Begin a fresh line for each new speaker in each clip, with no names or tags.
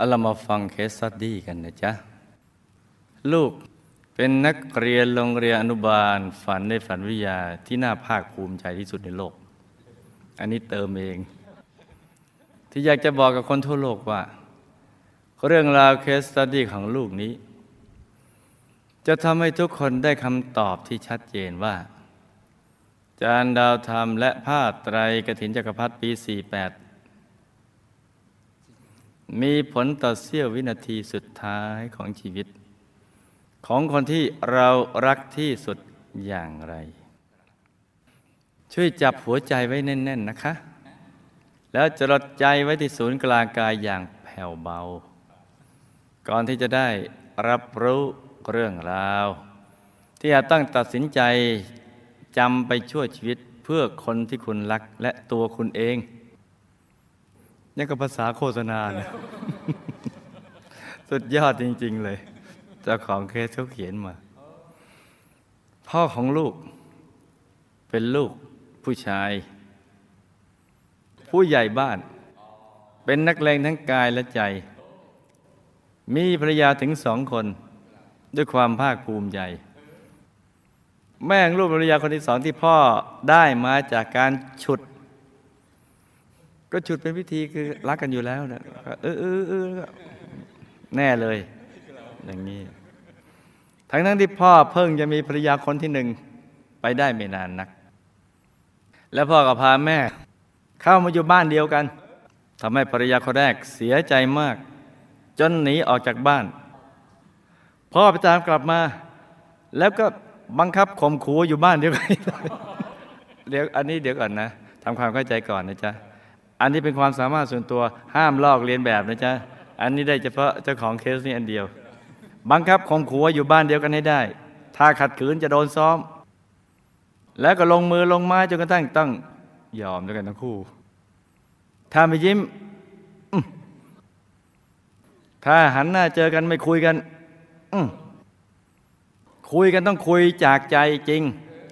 เอาเรามาฟัง case study กันนะจ๊ะ ลูกเป็นนักเรียนโรงเรียนอนุบาล ฝันในฝันวิทยาที่น่าภาคภูมิใจที่สุดในโลก อันนี้เติมเอง ที่อยากจะบอกกับคนทั่วโลกว่า เรื่องราว case study ของลูกนี้ จะทำให้ทุกคนได้คำตอบที่ชัดเจนว่า จารย์ดาวธรรมและผ้าไตรกฐินจักรพรรดิปี 48 มีผลต่อเสี้ยววินาทีสุดท้ายของชีวิต ของคนที่เรารักที่สุดอย่างไร ช่วยจับหัวใจไว้แน่น ๆนะคะ แล้วจดใจไว้ที่ศูนย์กลางกายอย่างแผ่วเบา ก่อนที่จะได้รับรู้เรื่องราว ที่อาจต้องตัดสินใจจำไปชั่วชีวิตเพื่อคนที่คุณรักและตัวคุณเอง นี่ก็ภาษาโฆษณาเนี่ยสุดยอดจริง ๆ เลย เจ้าของเคสเขาเขียนมา พ่อของลูก เป็นลูกผู้ชาย ผู้ใหญ่บ้าน เป็นนักเลงทั้งกายและใจ มีภรรยาถึงสองคน ด้วยความภาคภูมิใจแม่ของลูกภรรยาคนที่สองที่พ่อได้มาจากการฉุด ก็ฉุดเป็นพิธีคือรักกันอยู่แล้วนะเออเออเออแน่เลย อย่างนี้ ทั้งทั้งที่พ่อเพิ่งจะมีภรรยาคนที่หนึ่งไปได้ไม่นานนัก แล้วพ่อก็พาแม่ เข้ามาอยู่บ้านเดียวกันทำให้ภรรยาคนแรกเสียใจมาก จนหนีออกจากบ้าน พ่อไปตามกลับมา แล้วก็บังคับข่มขู่อยู่บ้านเดียวกันเดี๋ยวอันนี้เดี๋ยวก่อนนะทำความเข้าใจก่อนนะจ๊ะ อันนี้เป็นความสามารถส่วนตัวห้ามลอกเลียนแบบนะจ๊ะ อันนี้ได้เฉพาะเจ้าของเคสนี้อันเดียว บังคับข่มขู่ว่าอยู่บ้านเดียวกันให้ได้ ถ้าขัดขืนจะโดนซ้อม แล้วก็ลงมือลงไม้จนกระทั่งต้องยอมด้วยกันทั้งคู่ ถ้าไม่ยิ้ม ถ้าหันหน้าเจอกันไม่คุยกันคุยกันต้องคุยจากใจจริง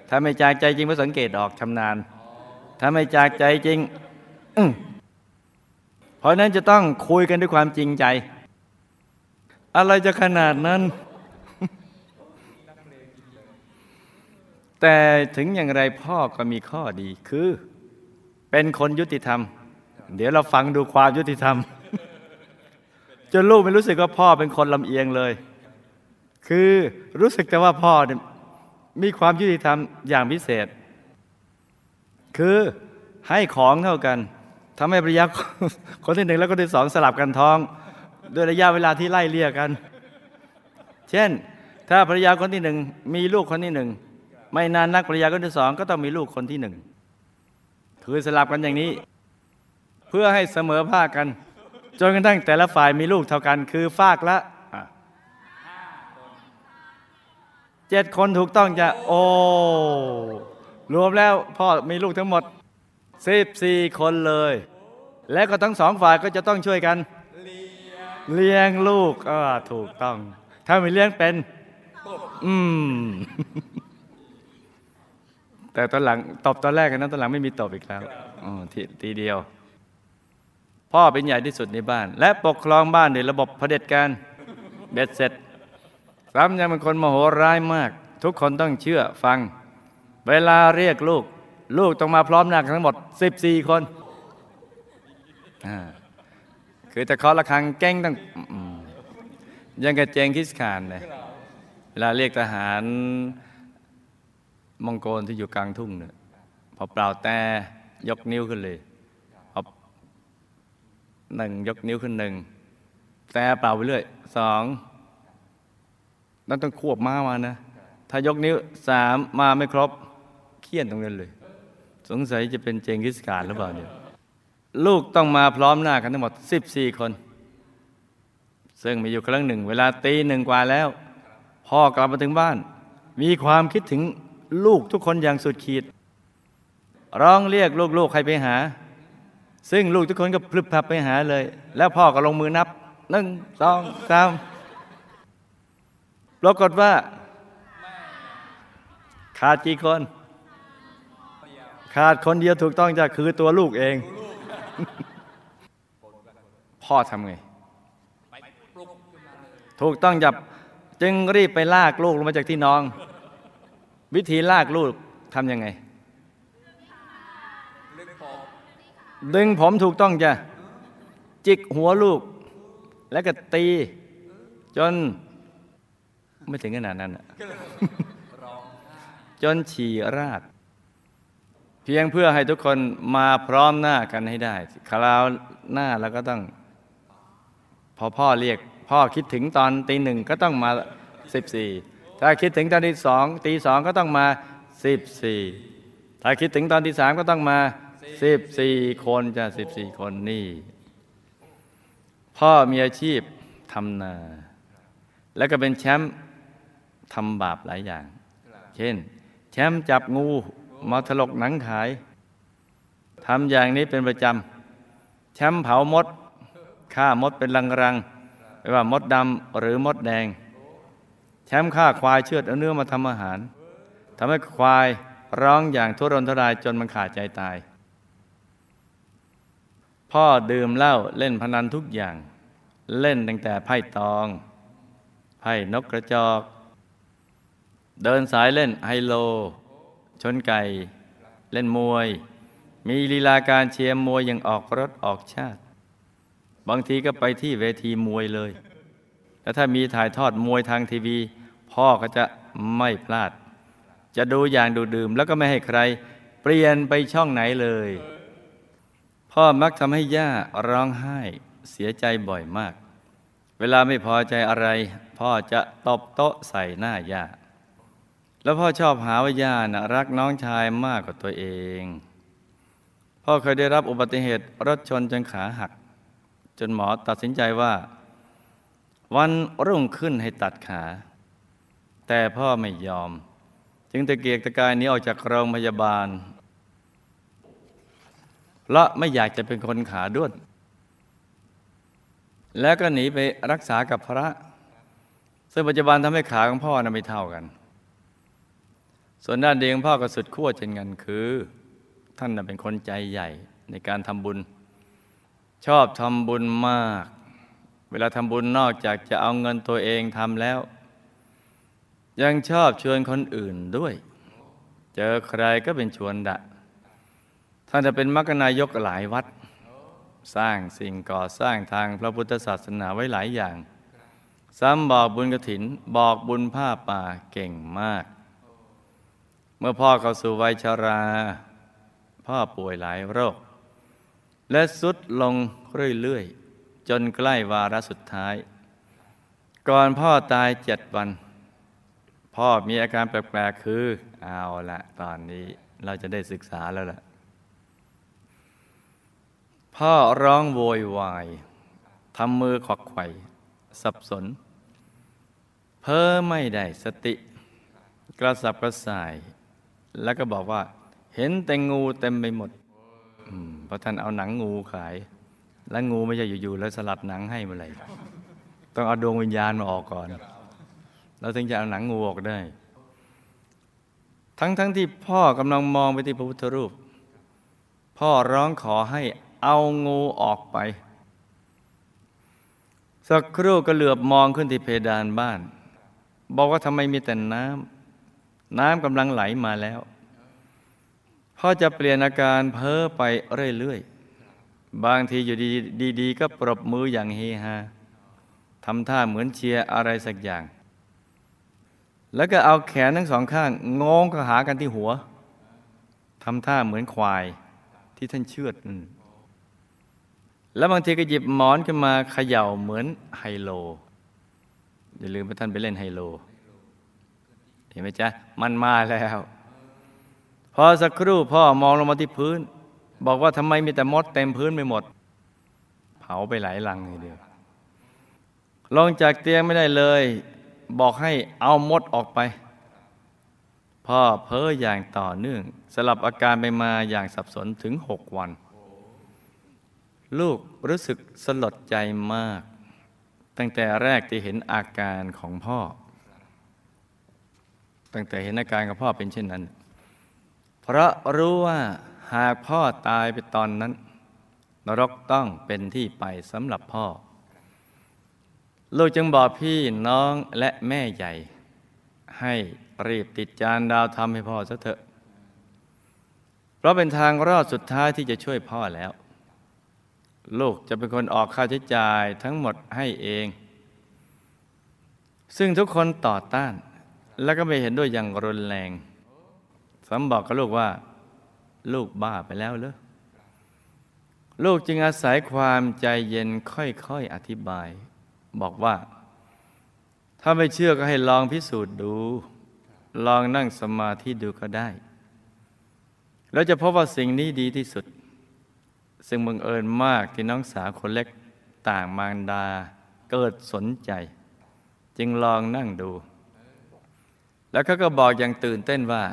ถ้าไม่จากใจจริงก็สังเกตออกชำนาญ ถ้าไม่จากใจจริง เพราะนั้นจะต้องคุยกันด้วยความจริงใจ อะไรจะขนาดนั้น แต่ถึงอย่างไรพ่อก็มีข้อดีคือ เป็นคนยุติธรรม เดี๋ยวเราฟังดูความยุติธรรม จนลูกไม่รู้สึกว่าพ่อเป็นคนลำเอียงเลย คือรู้สึกแต่ว่าพ่อเนี่ยมีความยุติธรรมอย่างพิเศษ คือให้ของเท่ากัน ทำให้ภรรยาคนที่หนึ่งและคนที่สองสลับกันท้อง ด้วยระยะเวลาที่ไล่เลี่ยกัน เช่น ถ้าภรรยาคนที่หนึ่งมีลูกคนที่หนึ่งไม่นานนักภรรยาคนที่สองก็ต้องมีลูกคนที่หนึ่งคือสลับกันอย่างนี้ เพื่อให้เสมอภาคกัน จนกระทั่งแต่ละฝ่ายมีลูกเท่ากัน คือฝากละอะเจ็ดคนถูกต้องจะ โอ้รวมแล้วพ่อมีลูกทั้งหมด สิบสี่คนเลย และก็ทั้งสองฝ่ายก็จะต้องช่วยกัน เลี้ยงลูกก็ถูกต้อง ถ้าไม่เลี้ยงเป็น อืม แต่ตอนหลังตบตอนแรกกันนะตอนหลังไม่มีตบอีกแล้วอ๋อทีทีเดียว พ่อเป็นใหญ่ที่สุดในบ้าน และปกครองบ้านด้วยระบบเผด็จการเบ็ดเสร็จซ้ำยังเป็นคนโมโหร้ายมาก ทุกคนต้องเชื่อฟัง เวลาเรียกลูก ลูกต้องมาพร้อมหน้ากันทั้งหมด 14 คนอ่าคือแต่เคาะระฆังแก้งต้องยังกับเจงคิสขานเลยเวลาเรียกทหารมองโกลที่อยู่กลางทุ่งเนี่ยพอเปล่าแต่ยกนิ้วขึ้นเลยพอหนึ่งยกนิ้วขึ้นหนึ่งแต่เปล่าไปเรื่อยสองนั่นต้องควบม้ามานะ ถ้ายกนิ้วสามมาไม่ครบ เคี่ยนตรงนั้นเลย สงสัยจะเป็นเจงกิสขานหรือเปล่าเนี่ยลูกต้องมาพร้อมหน้ากันทั้งหมด 14 คน ซึ่งมีอยู่ครั้งหนึ่ง เวลาตีหนึ่งกว่าแล้ว พ่อกลับมาถึงบ้าน มีความคิดถึงลูกทุกคนอย่างสุดขีด ร้องเรียกลูกๆใครไปหา ซึ่งลูกทุกคนก็พลึบพลับไปหาเลย แล้วพ่อก็ลงมือนับหนึ่งสองสามปรากฏว่า ขาดกี่คน ขาดคนเดียวถูกต้องจะคือตัวลูกเอง พ่อทำไง ถูกต้องจับจึงรีบไปลากลูกลงมาจากที่นอนวิธีลากลูกทำยังไง ดึงผมถูกต้องจ้ะจิกหัวลูก แล้วก็ตี จน ไม่ถึงขนาดนั้นอะจนฉี่ราดเพียงเพื่อให้ทุกคนมาพร้อมหน้ากันให้ได้ คราวหน้าเราก็ต้อง พอพ่อเรียก พ่อคิดถึงตอนตีหนึ่งก็ต้องมาสิบสี่ถ้าคิดถึงตอนที่สองตีสองก็ต้องมาสิบสี่ถ้าคิดถึงตอนที่สามก็ต้องมาสิบสี่คนจะสิบสี่คนนี่ พ่อมีอาชีพทำนา แล้วก็เป็นแชมป์ทำบาปหลายอย่าง เช่น แชมป์จับงู มาถลกหนังขายทำอย่างนี้เป็นประจำแชมป์เผามดฆ่ามดเป็นรังๆไม่ว่ามดดำหรือมดแดง แชมป์ฆ่าควายเชือดเอาเนื้อมาทำอาหารทำให้ควายร้องอย่างทุรนทุรายจนมันขาดใจตาย พ่อดื่มเหล้าเล่นพนันทุกอย่าง เล่นตั้งแต่ไพ่ตอง ไพ่นกกระจอก เดินสายเล่นไฮโล ชนไก่ เล่นมวย มีลีลาการเชียร์มวยอย่างออกรถออกชาติ บางทีก็ไปที่เวทีมวยเลย แล้วถ้ามีถ่ายทอดมวยทางทีวี พ่อก็จะไม่พลาด จะดูอย่างดูดื่ม แล้วก็ไม่ให้ใคร เปลี่ยนไปช่องไหนเลย พ่อมักทำให้ย่าร้องไห้เสียใจบ่อยมาก เวลาไม่พอใจอะไร พ่อจะตบโต๊ะใส่หน้าย่า แล้วพ่อชอบหาว่าย่านะรักน้องชายมากกว่าตัวเอง พ่อเคยได้รับอุบัติเหตุรถชนจนขาหัก จนหมอตัดสินใจว่า วันรุ่งขึ้นให้ตัดขา แต่พ่อไม่ยอม จึงตะเกียกตะกายนี้ออกจากโรงพยาบาลและไม่อยากจะเป็นคนขาด้วน แล้วก็หนีไปรักษากับพระ ซึ่งปัจจุบันทำให้ขาของพ่อนะไม่เท่ากัน ส่วนด้านดีของพ่อก็สุดขั้วเช่นกันคือ ท่านน่ะเป็นคนใจใหญ่ในการทำบุญ ชอบทำบุญมาก เวลาทำบุญนอกจากจะเอาเงินตัวเองทำแล้ว ยังชอบชวนคนอื่นด้วย เจอใครก็เป็นชวนดะ ท่านจะเป็นมรรคนายกหลายวัด สร้างสิ่งก่อสร้างทางพระพุทธศาสนาไว้หลายอย่าง ซ้ำบอกบุญกระถิน บอกบุญผ้าป่าเก่งมาก เมื่อพ่อเข้าสู่วัยชรา พ่อป่วยหลายโรค และสุดลงเรื่อยๆ จนใกล้วาระสุดท้าย ก่อนพ่อตายเจ็ดวัน พ่อมีอาการแปลกๆ คือเอาละตอนนี้เราจะได้ศึกษาแล้วล่ะ พ่อร้องโวยวายทำมือขวักไขว่สับสน เพ้อไม่ได้สติ กระสับกระส่าย แล้วก็บอกว่า เห็นแต่งูเต็มไปหมดเพราะท่านเอาหนังงูขาย แล้วงูไม่ใช่อยู่ๆแล้วสลัดหนังให้เมื่อไหร่ต้องเอาดวงวิญญาณมาออกก่อนเราถึงจะเอาหนังงูออกได้ ทั้งๆทที่พ่อกำลังมองไปที่พระพุทธรูป พ่อร้องขอให้เอางูออกไป สักครู่ก็เหลือบมองขึ้นที่เพดานบ้าน บอกว่าทำไมมีแต่น้ำ น้ำกำลังไหลมาแล้ว พ่อจะเปลี่ยนอาการเพ้อไปเรื่อยๆ บางทีอยู่ดีๆ ก็ปรบมืออย่างเฮฮาทำท่าเหมือนเชียร์อะไรสักอย่าง แล้วก็เอาแขนทั้งสองข้างงงก็หากันที่หัวทำท่าเหมือนควายที่ท่านเชือดแล้วบางทีก็หยิบหมอนขึ้นมาเขย่าเหมือนไฮโล อย่าลืมว่าท่านไปเล่นไฮโล ห็นไหมจ๊ะ มันมาแล้ว พอสักครู่พ่อมองลงมาที่พื้น บอกว่าทำไมมีแต่มดเต็มพื้นไปหมด เผาไปหลายลังเลยเดียวลงจากเตียงไม่ได้เลย บอกให้เอามดออกไป พ่อเพ้ออย่างต่อเนื่อง สลับอาการไปมาอย่างสับสนถึงหกวัน ลูกรู้สึกสลดใจมาก ตั้งแต่แรกที่เห็นอาการของพ่อ ตั้งแต่เห็นอาการของพ่อเป็นเช่นนั้น เพราะรู้ว่าหากพ่อตายไปตอนนั้น นรกต้องเป็นที่ไปสำหรับพ่อ ลูกจึงบอกพี่น้องและแม่ใหญ่ ให้รีบติดจานดาวทำให้พ่อซะเถอะ เพราะเป็นทางรอดสุดท้ายที่จะช่วยพ่อแล้ว ลูกจะเป็นคนออกค่าใช้จ่ายทั้งหมดให้เอง ซึ่งทุกคนต่อต้าน และก็ไม่เห็นด้วยอย่างรุนแรงสมบอกกับลูกว่า ลูกบ้าไปแล้วเหรอลูกจึงอาศัยความใจเย็นค่อยๆอธิบาย บอกว่า ถ้าไม่เชื่อก็ให้ลองพิสูจน์ดู ลองนั่งสมาธิดูก็ได้ แล้วจะพบว่าสิ่งนี้ดีที่สุด ซึ่งบังเอิญมากที่น้องสาวคนเล็กต่างมารดาเกิดสนใจ จึงลองนั่งดู แล้วเขาก็บอกอย่างตื่นเต้นว่า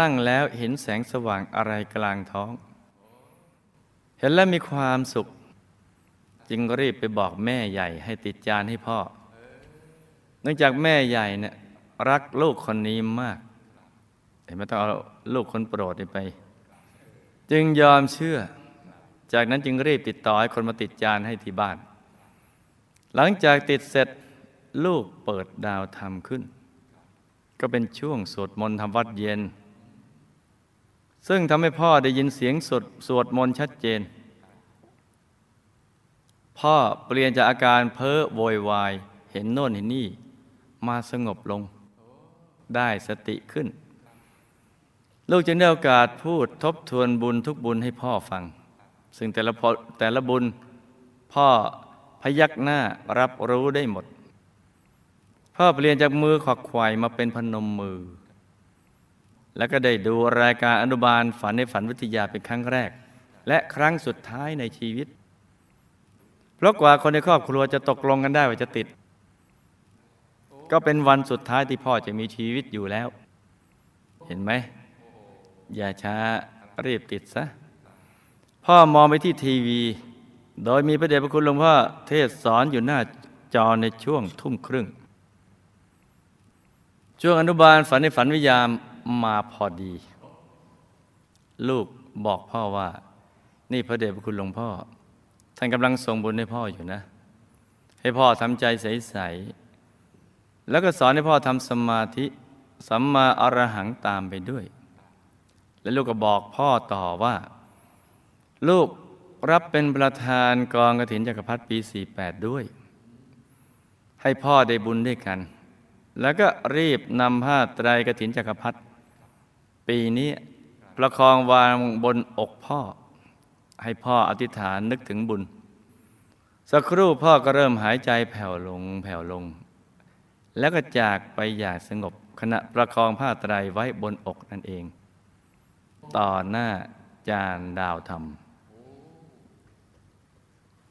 นั่งแล้วเห็นแสงสว่างอะไรกลางท้อง เห็นแล้วมีความสุข จึงรีบไปบอกแม่ใหญ่ให้ติดจานให้พ่อ เนื่องจากแม่ใหญ่เนี่ยรักลูกคนนี้มากเห็นไหมต้องเอาลูกคนโปรดนี่ไป จึงยอมเชื่อ จากนั้นจึงรีบติดต่อให้คนมาติดจานให้ที่บ้าน หลังจากติดเสร็จลูกเปิดดาวธรรมขึ้น ก็เป็นช่วงสวดมนต์ทำวัดเย็น ซึ่งทำให้พ่อได้ยินเสียงสวดสวดมนต์ชัดเจน พ่อเปลี่ยนจากอาการเพ้อโวยวาย เห็นโน่นเห็นนี่ มาสงบลง ได้สติขึ้น ลูกจึงได้โอกาสพูดทบทวนบุญทุกบุญให้พ่อฟัง ซึ่งแต่ละแต่ละบุญพ่อพยักหน้ารับรู้ได้หมด พ่อเปลี่ยนจากมือขวักไขว่มาเป็นพนมมือ แล้วก็ได้ดูรายการอนุบาลฝันในฝันวิทยาเป็นครั้งแรก และครั้งสุดท้ายในชีวิต เพราะกว่าคนในครอบครัวจะตกลงกันได้ว่าจะติด ก็เป็นวันสุดท้ายที่พ่อจะมีชีวิตอยู่แล้ว เห็นไหม อย่าช้ารีบติดซะ พ่อมองไปที่ทีวี โดยมีพระเดชพระคุณหลวงพ่อเทศสอนอยู่หน้าจอในช่วงทุ่มครึ่ง ช่วงอนุบาลฝันในฝันวิญญาณมาพอดี ลูกบอกพ่อว่า นี่พระเดชพระคุณหลวงพ่อ ท่านกำลังส่งบุญให้พ่ออยู่นะ ให้พ่อทำใจใสๆแล้วก็สอนให้พ่อทำสมาธิสัมมาอรหังตามไปด้วย และลูกก็บอกพ่อต่อว่า ลูกรับเป็นประธานกองกฐินจักรพรรดิปี 48 ด้วย ให้พ่อได้บุญด้วยกัน แล้วก็รีบนำผ้าไตรกฐินจักรพรรดิปีนี้ประคองวางบนอกพ่อ ให้พ่ออธิษฐานนึกถึงบุญ สักครู่พ่อก็เริ่มหายใจแผ่วลงแผ่วลง แล้วก็จากไปอย่างสงบขณะประคองผ้าไตรไว้บนอกนั่นเอง ต่อหน้าจานดาวธรรม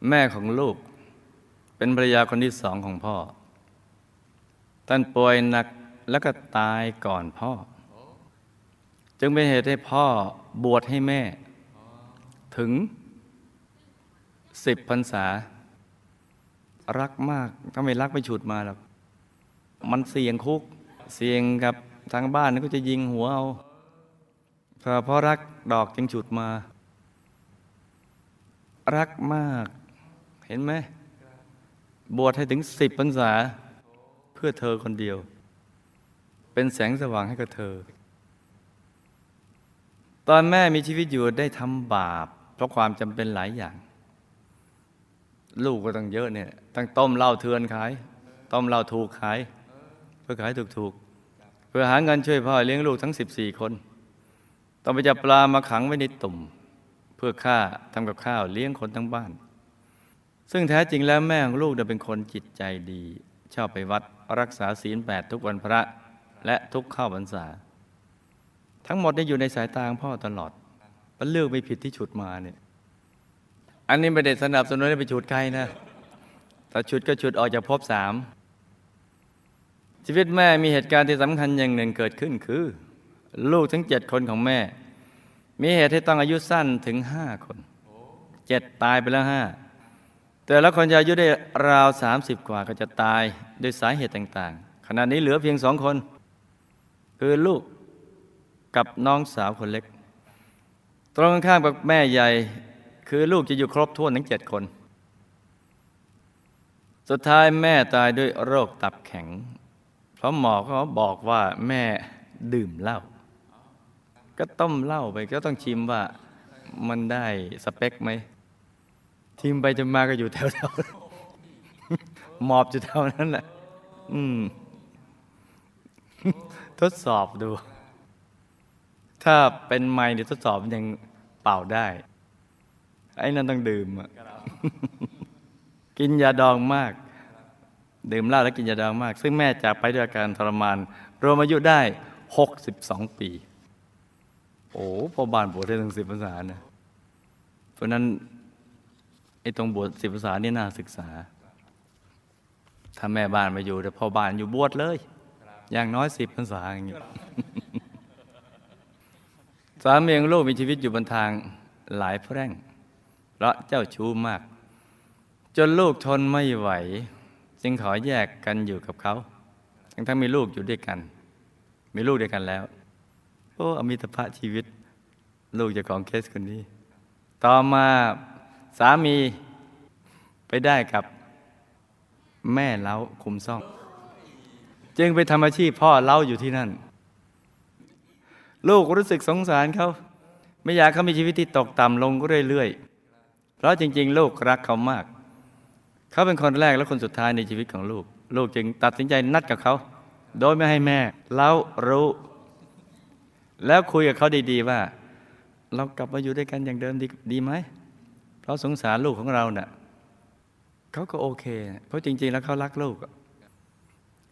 แม่ของลูก เป็นภรรยาคนที่สองของพ่อ ท่านป่วยหนักแล้วก็ตายก่อนพ่อ จึงเป็นเหตุให้พ่อบวชให้แม่ ถึงสิบพรรษา รักมากถ้าไม่รักไม่ฉุดมาหรอกมันเสี่ยงคุก เสี่ยงกับทางบ้านก็จะยิงหัวเอาเพราะรักดอกจึงฉุดมา รักมาก เห็นไหมบวชให้ถึงสิบพรรษา พื่อเธอคนเดียว เป็นแสงสว่างให้กับเธอ ตอนแม่มีชีวิตอยู่ได้ทำบาป เพราะความจำเป็นหลายอย่าง ลูกก็ต้องเยอะเนี่ยตั้งต้มเหล้าเทือนขาย ต้มเหล้าถูกขาย เพื่อขายถูกๆ เพื่อหาเงินช่วยพ่อเลี้ยงลูกทั้ง 14 คน ต้องไปจับปลามาขังไว้ในตุ่ม เพื่อฆ่าทำกับข้าวเลี้ยงคนทั้งบ้านซึ่งแท้จริงแล้วแม่ของลูกเป็นคนจิตใจดี ชอบไปวัดรักษาศีลแปดทุกวันพระและทุกเข้าพรรษา ทั้งหมดได้อยู่ในสายตาของพ่อตลอดมันเลือกไม่ผิดที่ฉุดมาเนี่ย อันนี้ไม่ได้สนับสนุนให้ไปฉุดใครนะถ้าฉุดก็ฉุดออกจากภพสามชีวิตแม่มีเหตุการณ์ที่สำคัญอย่างหนึ่งเกิดขึ้นคือ ลูกทั้งเจ็ดคนของแม่ มีเหตุให้ต้องอายุสั้นถึงห้าคนเจ็ดตายไปแล้วห้า แต่ละคนจะอายุได้ราวสามสิบกว่าก็จะตายด้วยสาเหตุต่างๆ ขณะนี้เหลือเพียงสองคน คือลูกกับน้องสาวคนเล็ก ตรงข้ามกับแม่ใหญ่คือลูกจะอยู่ครบถ้วนทั้งเจ็ดคนสสุดท้ายแม่ตายด้วยโรคตับแข็ง เพราะหมอเขาบอกว่าแม่ดื่มเหล้าก็ต้มเหล้าไปก็ต้องชิมว่ามันได้สเปคไหม ชิมไปจนมาก็อยู่แถวๆหมอบอยู่แถวนั้นแหละ อืม ทดสอบดู ถ้าเป็นไม้เนี่ยทดสอบยังเป่าได้ ไอ้นั่นต้องดื่มอะกินยาดองมาก ดื่มเหล้าแล้วกินยาดองมาก ซึ่งแม่จากไปด้วยอาการทรมาน รวมอายุได้ 62 ปี โอ้พอบานบวชได้ถึงสิบภาษานะเพราะนั้น ไอ้ตรงบวชสิบภาษานี่น่าศึกษา ถ้าแม่บ้านมาอยู่แต่พ่อบ้านอยู่บวชเลย อย่างน้อยสิบภาษาอย่างเงี้สามีของลูกมีชีวิตอยู่บนทางหลายแพร่งเพราะเจ้าชู้มาก จนลูกทนไม่ไหว จึงขอแยกกันอยู่กับเขา ทั้งทั้งมีลูกอยู่ด้วยกัน มีลูกด้วยกันแล้ว โอ้อมิตรภาพชีวิต ลูกจ้าของเคสคนนี้ ต่อมา สามีไปได้กับแม่เล้าคุมซ่อง จึงไปทำอาชีพพ่อเล้าอยู่ที่นั่น ลูกรู้สึกสงสารเขา ไม่อยากเขามีชีวิตที่ตกต่ำลงก็เรื่อยๆ เพราะจริง ๆ ลูกรักเขามาก เขาเป็นคนแรกและคนสุดท้ายในชีวิตของลูก ลูกจึงตัดสินใจนัดกับเขา โดยไม่ให้แม่เล้ารู้ แล้วคุยกับเขาดีๆว่า เรากลับมาอยู่ด้วยกันอย่างเดิมดีดีไหม เพราะสงสารลูกของเราเนะ่ะเขาก็โอเค เพราะจริง ๆ แล้วเขารักลูก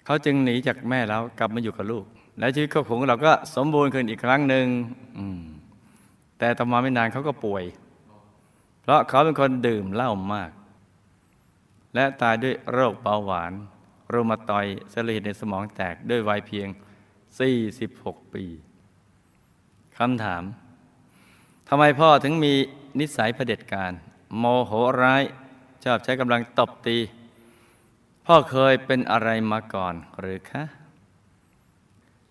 เขาจึงหนีจากแม่แล้วกลับมาอยู่กับลูก และชีวิตครอบครัวเราก็สมบูรณ์ขึ้นอีกครั้งหนึ่งแต่ต่อมาไม่นานเขาก็ป่วย เพราะเขาเป็นคนดื่มเหล้ามาก และตายด้วยโรคเบาหวาน โรมาตอยเซลล์หิตในสมองแตกด้วยวัยเพียง 46 ปีคำถามทำไมพ่อถึงมี นิสัยเผด็จการ โมโหร้าย ชอบใช้กำลังตบตี พ่อเคยเป็นอะไรมาก่อนหรือคะ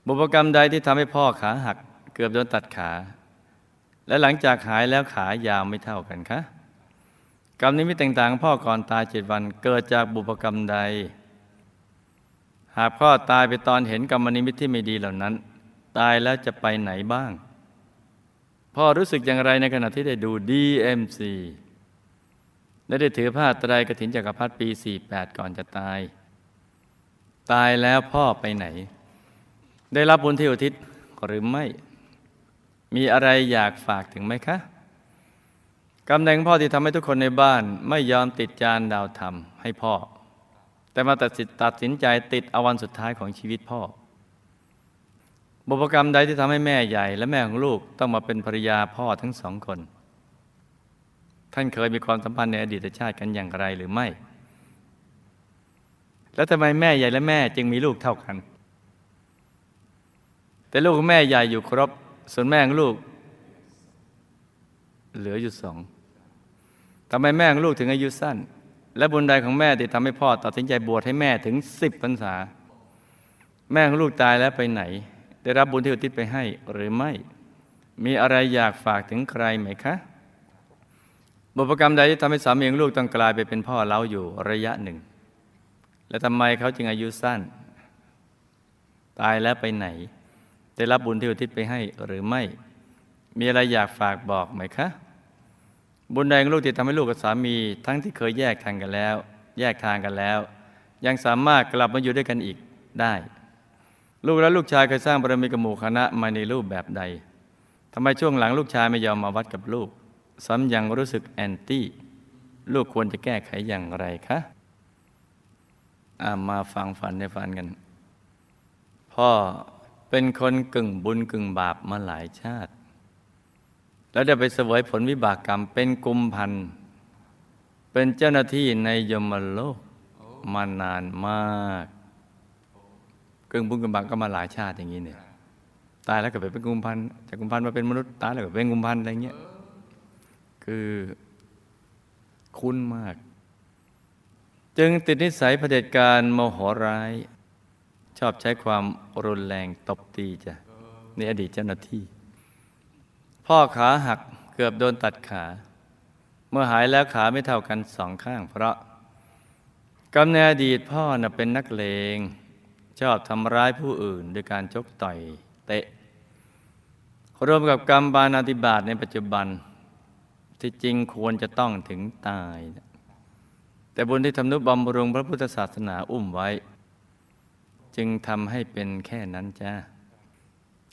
บุพกรรมใดที่ทำให้พ่อขาหัก เกือบโดนตัดขา และหลังจากหายแล้วขายาวไม่เท่ากันคะกรรมนิมิตต่างๆพ่อก่อนตายเจ็ดวันเกิดจากบุพกรรมใด หากพ่อตายไปตอนเห็นกรรมนิมิตที่ไม่ดีเหล่านั้น ตายแล้วจะไปไหนบ้าง พ่อรู้สึกอย่างไรในขณะที่ได้ดู DMC และได้ถือผ้าไตรกฐินจักรพรรดิปี 48 ก่อนจะตาย ตายแล้วพ่อไปไหน ได้รับบุญที่อุทิศหรือไม่ มีอะไรอยากฝากถึงไหมคะกำแหน่งพ่อที่ทำให้ทุกคนในบ้านไม่ยอมติดจานดาวธรรมให้พ่อ แต่มาตัดสินตัดสินใจติดอวันสุดท้ายของชีวิตพ่อ บุพกรรมใดที่ทำให้แม่ใหญ่ และแม่ของลูกต้องมาเป็นภรรยาพ่อทั้งสองคน ท่านเคยมีความสัมพันธ์ในอดีตชาติกันอย่างไรหรือไม่ แล้วทำไมแม่ใหญ่และแม่จึงมีลูกเท่ากัน แต่ลูกของแม่ใหญ่อยู่ครบ ส่วนแม่ของลูก เหลืออยู่สองทำไมแม่ของลูกถึงอายุสั้น และบุญใดของแม่ที่ทำให้พ่อตัดสินใจบวชให้แม่ถึงสิบพรรษา แม่ของลูกตายแล้วไปไหน ได้รับบุญที่อุทิศไปให้หรือไม่ มีอะไรอยากฝากถึงใครไหมคะบุพกรรมใดที่ทำให้สามีของลูกต้องกลายไปเป็นพ่อเล้าอยู่ระยะหนึ่ง และทำไมเขาจึงอายุสั้น ตายแล้วไปไหน ได้รับบุญที่อุทิศไปให้หรือไม่ มีอะไรอยากฝากบอกไหมคะ บุญใดของลูกที่ทำให้ลูกกับสามีทั้งที่เคยแยกทางกันแล้ว แยกทางกันแล้ว ยังสามารถกลับมาอยู่ด้วยกันอีกได้ ลูกและลูกชายเคยสร้างบารมีกับหมู่คณะมาในรูปแบบใดทำไมช่วงหลังลูกชายไม่ยอมมาวัดกับลูก ซ้ำยังรู้สึกแอนตี้ ลูกควรจะแก้ไขอย่างไรคะามาฟังฝันในฝันกัน พ่อเป็นคนกึ่งบุญกึ่งบาปมาหลายชาติ แล้วได้ไปเสวยผลวิบากกรรมเป็นกุมพันเป็นเจ้าหน้าที่ในยมโลกมานานมาก กึ่งบุญกึ่งบาปก็มาหลายชาติอย่างนี้เนี่ยตายแล้วก็ไปเป็นกุมพันจากกุมพันมาเป็นมนุษย์ตายแล้วก็เป็นกุมพันอะไรเงี้ยคือคุ้นมาก จึงติดนิสัยเผด็จการโมโหร้าย ชอบใช้ความรุนแรงตบตีจ้ะในอดีตเจ้าหน้าที่ พ่อขาหักเกือบโดนตัดขา เมื่อหายแล้วขาไม่เท่ากันสองข้าง เพราะกรรมในอดีตพ่อน่ะเป็นนักเลง ชอบทำร้ายผู้อื่นโดยการชกต่อยเตะ รวมกับกรรมบานาติบาตในปัจจุบันที่จริงควรจะต้องถึงตาย แต่บุญที่ทำนุบำรุงพระพุทธศาสนาอุ้มไว้ จึงทำให้เป็นแค่นั้นจ้า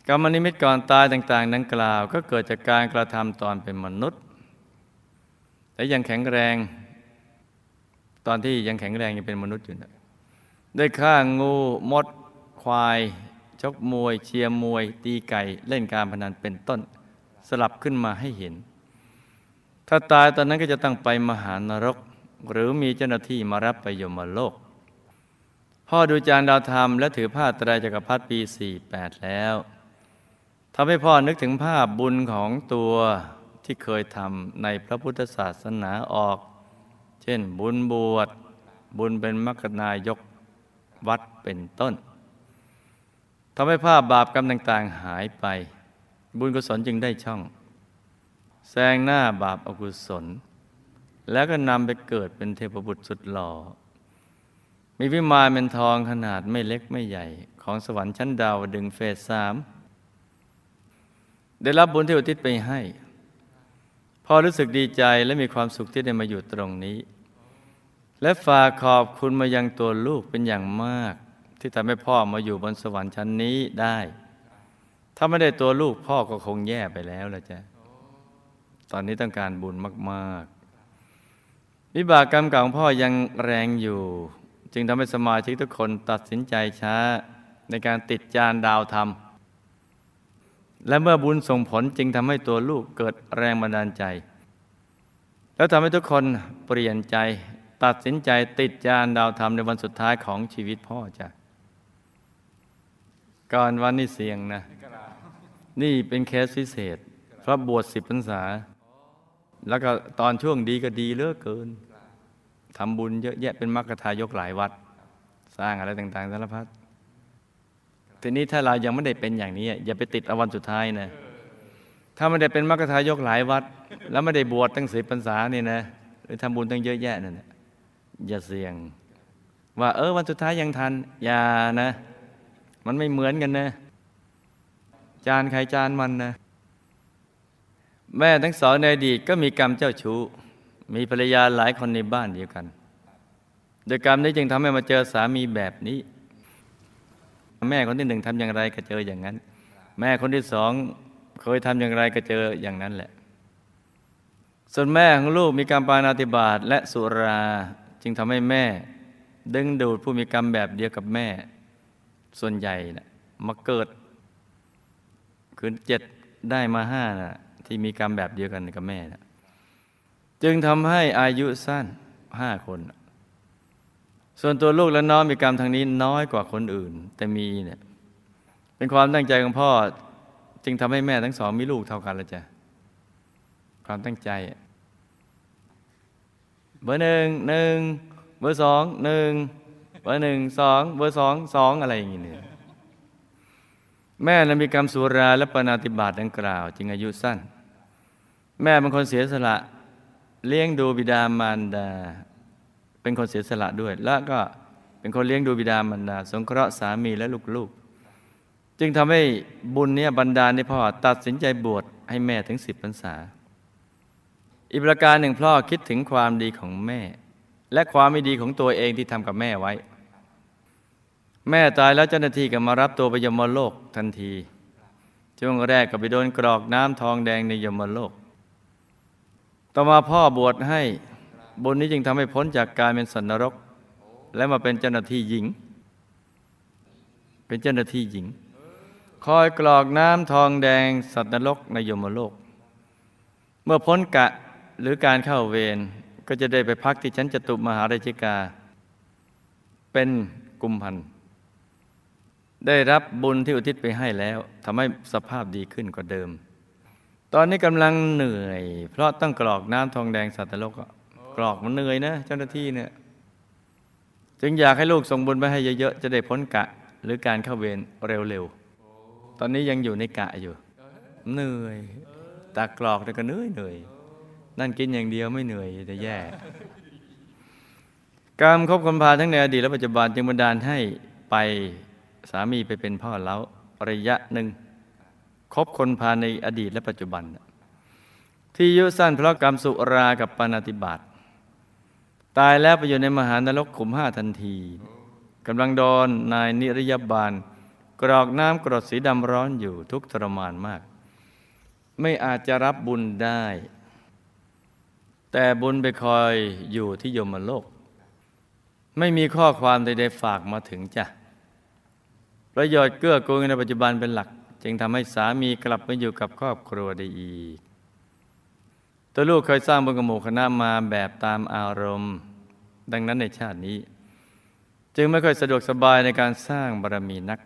กรรมนิมิตก่อนตายต่าง ๆ ดังกล่าว ก็เกิดจากการกระทำตอนเป็นมนุษย์แต่ยังแข็งแรง ตอนที่ยังแข็งแรงยังเป็นมนุษย์อยู่นะ ได้ฆ่างูมด ควาย ชกมวย เชียร์มวย ตีไก่ เล่นการพนันเป็นต้น สลับขึ้นมาให้เห็น ถ้าตายตอนนั้นก็จะต้องไปมหานรก หรือมีเจ้าหน้าที่มารับไปยมโลก พ่อดูจานดาวธรรมและถือผ้าไตรจักรพรรดิปี 48 แล้วทำให้พ่อนึกถึงภาพบุญของตัวที่เคยทำในพระพุทธศาสนาออก เช่นบุญบวช บุญเป็นมรรคนายก วัดเป็นต้นทำให้ภาพบาปกรรมต่าง ๆ หายไป บุญกุศลจึงได้ช่องแซงหน้าบาปอกุศล แล้วก็นำไปเกิดเป็นเทพบุตรสุดหล่อ มีวิมานเป็นทองขนาดไม่เล็กไม่ใหญ่ของสวรรค์ชั้นดาวดึงเฟสสามได้รับบุญที่อุทิศไปให้ พอรู้สึกดีใจและมีความสุขที่ได้มาอยู่ตรงนี้ และฝากขอบคุณมายังตัวลูกเป็นอย่างมาก ที่ทำให้พ่อมาอยู่บนสวรรค์ชั้นนี้ได้ ถ้าไม่ได้ตัวลูกพ่อก็คงแย่ไปแล้วละจ้ะตอนนี้ต้องการบุญมากๆ วิบากกรรมเก่าของพ่อยังแรงอยู่ จึงทำให้สมาชิกทุกคนตัดสินใจช้าในการติดจานดาวธรรม และเมื่อบุญส่งผลจึงทำให้ตัวลูกเกิดแรงบันดาลใจ แล้วทำให้ทุกคนเปลี่ยนใจ ตัดสินใจติดจานดาวธรรมในวันสุดท้ายของชีวิตพ่อจ้ะก่อนวันนี้เสียงนะ นี่เป็นเคสพิเศษ พระบวชสิบพรรษา แล้วก็ตอนช่วงดีก็ดีเลือเกินทำบุญเยอะแยะเป็นมรรคทายกหลายวัด สร้างอะไรต่างๆสารพัดทีนี้ถ้าเรายังไม่ได้เป็นอย่างนี้ อย่าไปติดเอาวันสุดท้ายนะ ถ้าไม่ได้เป็นมรรคทายกหลายวัด แล้วไม่ได้บวชตั้งสิบพรรษานี่นะ หรือทำบุญตั้งเยอะแยะนั่นนะ อย่าเสี่ยง ว่าเออวันสุดท้ายยังทัน อย่านะ มันไม่เหมือนกันนะ จานใครจานมันนะ แม่ทั้งสองในอดีตก็มีกรรมเจ้าชู้ มีภรรยาหลายคนในบ้านเดียวกัน โดยกรรมนี้จึงทำให้มาเจอสามีแบบนี้ แม่คนที่หนึ่งทำอย่างไรก็เจออย่างนั้น แม่คนที่สองเคยทำอย่างไรก็เจออย่างนั้นแหละส่วนแม่ของลูกมีกรรมปานาติบาตและสุรา จึงทำให้แม่ ดึงดูดผู้มีกรรมแบบเดียวกับแม่ ส่วนใหญ่นะมาเกิด คืนเจ็ดได้มาห้านะที่มีกรรมแบบเดียวกันกับแม่นะจึงทำให้อายุสั้นห้าคน ส่วนตัวลูกและน้องมีกรรมทางนี้น้อยกว่าคนอื่น แต่มีเนี่ยเป็นความตั้งใจของพ่อ จึงทำให้แม่ทั้งสองมีลูกเท่ากันล้วจ้ะความตั้งใจ เบอร์หนึ่งหนึ่งเบอร์สองหนึ่งเบอร์หนึ่งสองเบอร์สองสองอะไรอย่างงี้เนี่ยแม่นั้นมีกรรมสุราและปนาติบาตดังกล่าว จึงอายุสั้น แม่เป็นคนเสียสละ เลี้ยงดูบิดามารดา เป็นคนเสียสละด้วย แล้วก็เป็นคนเลี้ยงดูบิดามารดา สงเคราะห์สามีและลูกๆ จึงทำให้บุญเนี่ยบรรดาในพ่อตัดสินใจบวชให้แม่ถึงสิบพรรษา อีกประการหนึ่งพ่อคิดถึงความดีของแม่ และความไม่ดีของตัวเองที่ทำกับแม่ไว้ แม่ตายแล้วเจ้าหน้าที่ก็มารับตัวไปยมโลกทันที ช่วงแรกก็ไปโดนกรอกน้ำทองแดงในยมโลก ต่อมาพ่อบวชให้บุญนี้จึงทำให้พ้นจากการเป็นสันนรก และมาเป็นเจ้าหน้าที่หญิง เป็นเจ้าหน้าที่หญิง คอยกรอกน้ำทองแดงสัตว์นรกในยมโลก เมื่อพ้นกะ หรือการเข้าเวรก็จะได้ไปพักที่ชั้นจตุมหาราชิกา เป็นกุมพันธ์ได้รับบุญที่อุทิศไปให้แล้วทำให้สภาพดีขึ้นกว่าเดิม ตอนนี้กำลังเหนื่อย เพราะต้องกรอกน้ำทองแดงสัตว์นรกกรอกมันเหนื่อยนะ เจ้าหน้าที่เนี่ยจึงอยากให้ลูกส่งบุญไปให้เยอะๆ จะได้พ้นกะ หรือการเข้าเวรเร็วๆ ตอนนี้ยังอยู่ในกะอยู่ เหนื่อยตากรอกแต่ก็เหนื่อยเหนื่อย นั่นกินอย่างเดียวไม่เหนื่อยแต่แย่ กรรมคบคนพาทั้งในอดีตและปัจจุบันจึงบันดาลให้ไปสามีไปเป็นพ่อเล้าระยะหนึ่งคบคนพาในอดีตและปัจจุบัน ที่ยุสั้นเพราะกรรมสุรากับปานาติบาตตายแล้วไปอยู่ในมหานรกขุมห้าทันทีกำลังโดนนายนิรยบาล กรอกน้ำกรดสีดำร้อนอยู่ทุกทรมานมาก ไม่อาจจะรับบุญได้ แต่บุญไปคอยอยู่ที่ยมโลก ไม่มีข้อความใดๆฝากมาถึงจ้ะประโยชน์เกื้อกูลในปัจจุบันเป็นหลัก จึงทำให้สามีกลับมาอยู่กับครอบครัวได้อีก ตัวลูกเคยสร้างบุญกับหมู่คณะมาแบบตามอารมณ์ ดังนั้นในชาตินี้ จึงไม่ค่อยสะดวกสบายในการสร้างบารมีนัก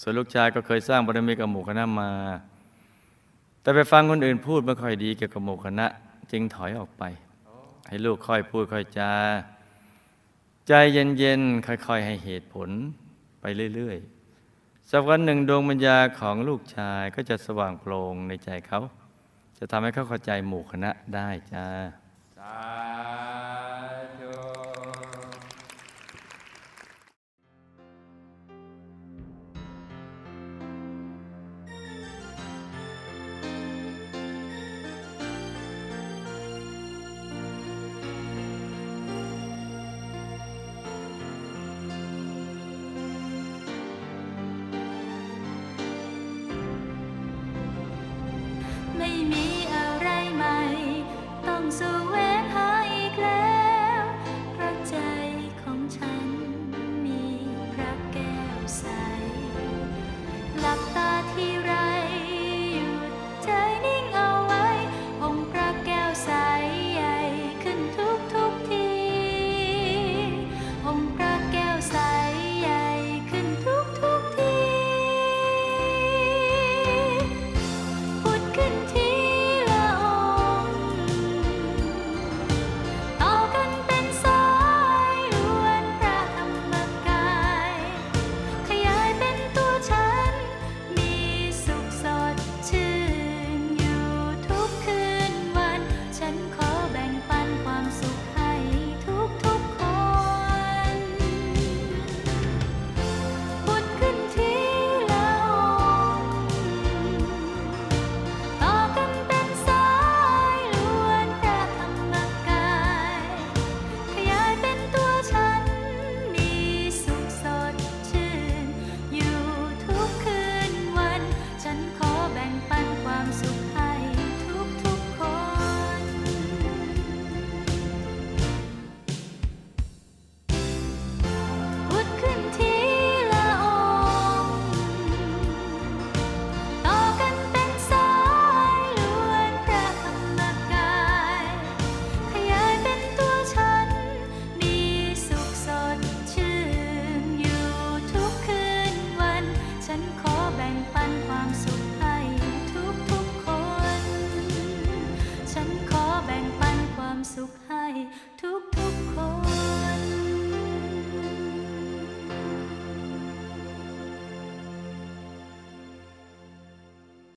ส่วนลูกชายก็เคยสร้างบารมีกับหมู่คณะมา แต่ไปฟังคนอื่นพูดไม่ค่อยดีเกี่ยวกับหมู่คณะ จึงถอยออกไป ให้ลูกค่อยพูดค่อยจาใจเย็นๆค่อยๆ ให้เหตุผลไปเรื่อยๆสักวันหนึ่งดวงปัญญาของลูกชายก็จะสว่างโปร่งในใจเขา จะทำให้เขาเข้าใจหมู่คณะได้จ้า
สา